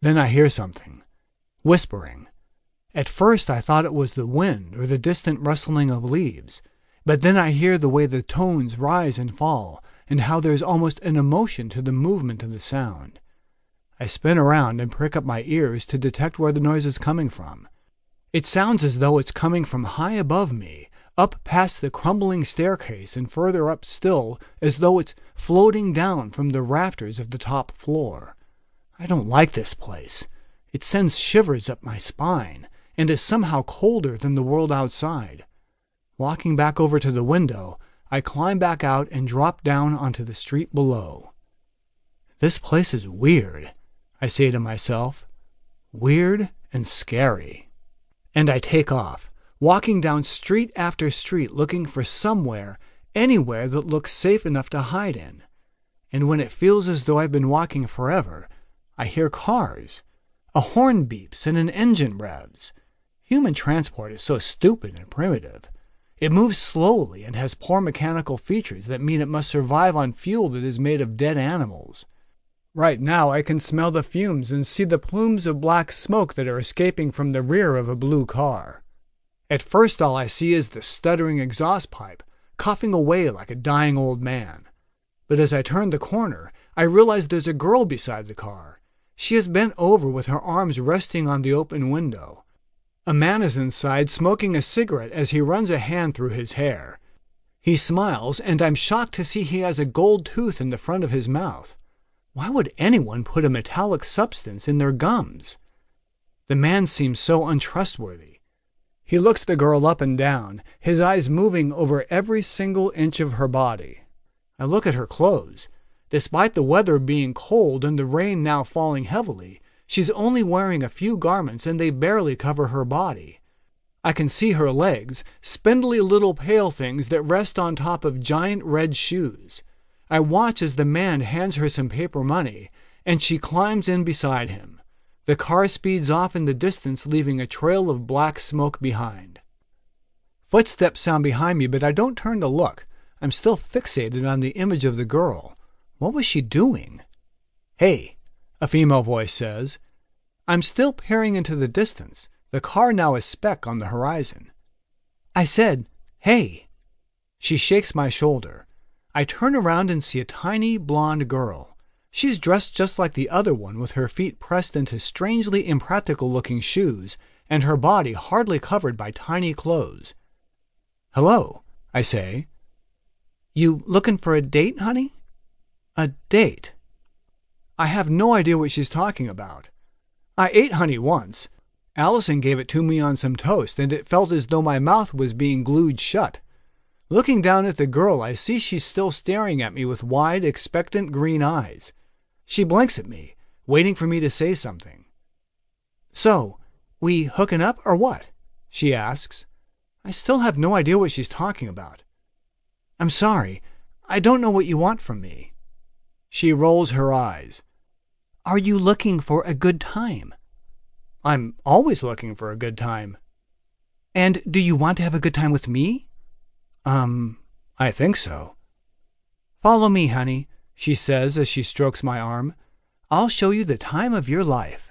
Then I hear something whispering. At first I thought it was the wind or the distant rustling of leaves, but then I hear the way the tones rise and fall, and how there is almost an emotion to the movement of the sound. I spin around and prick up my ears to detect where the noise is coming from. It sounds as though it's coming from high above me, up past the crumbling staircase, and further up still, as though it's floating down from the rafters of the top floor. I don't like this place. It sends shivers up my spine, and is somehow colder than the world outside. Walking back over to the window, I climb back out and drop down onto the street below. This place is weird, I say to myself. Weird and scary. And I take off, walking down street after street looking for somewhere, anywhere that looks safe enough to hide in. And when it feels as though I've been walking forever, I hear cars. A horn beeps and an engine revs. Human transport is so stupid and primitive. It moves slowly and has poor mechanical features that mean it must survive on fuel that is made of dead animals. Right now I can smell the fumes and see the plumes of black smoke that are escaping from the rear of a blue car. At first all I see is the stuttering exhaust pipe, coughing away like a dying old man. But as I turn the corner, I realize there's a girl beside the car. She is bent over with her arms resting on the open window. A man is inside smoking a cigarette as he runs a hand through his hair. He smiles, and I'm shocked to see he has a gold tooth in the front of his mouth. Why would anyone put a metallic substance in their gums? The man seems so untrustworthy. He looks the girl up and down, his eyes moving over every single inch of her body. I look at her clothes. Despite the weather being cold and the rain now falling heavily, she's only wearing a few garments and they barely cover her body. I can see her legs, spindly little pale things that rest on top of giant red shoes. I watch as the man hands her some paper money, and she climbs in beside him. The car speeds off in the distance, leaving a trail of black smoke behind. Footsteps sound behind me, but I don't turn to look. I'm still fixated on the image of the girl. What was she doing? Hey, a female voice says. I'm still peering into the distance, the car now a speck on the horizon. I said, Hey. She shakes my shoulder. I turn around and see a tiny blonde girl. She's dressed just like the other one, with her feet pressed into strangely impractical looking shoes, and her body hardly covered by tiny clothes. Hello, I say. You looking for a date, honey? A date. I have no idea what she's talking about. I ate honey once. Allison gave it to me on some toast, and it felt as though my mouth was being glued shut. Looking down at the girl, I see she's still staring at me with wide, expectant green eyes. She blinks at me, waiting for me to say something. So, we hooking up or what? she asks. I still have no idea what she's talking about. I'm sorry. I don't know what you want from me. She rolls her eyes. Are you looking for a good time? I'm always looking for a good time. And do you want to have a good time with me? Um, I think so. Follow me, honey, she says as she strokes my arm. I'll show you the time of your life.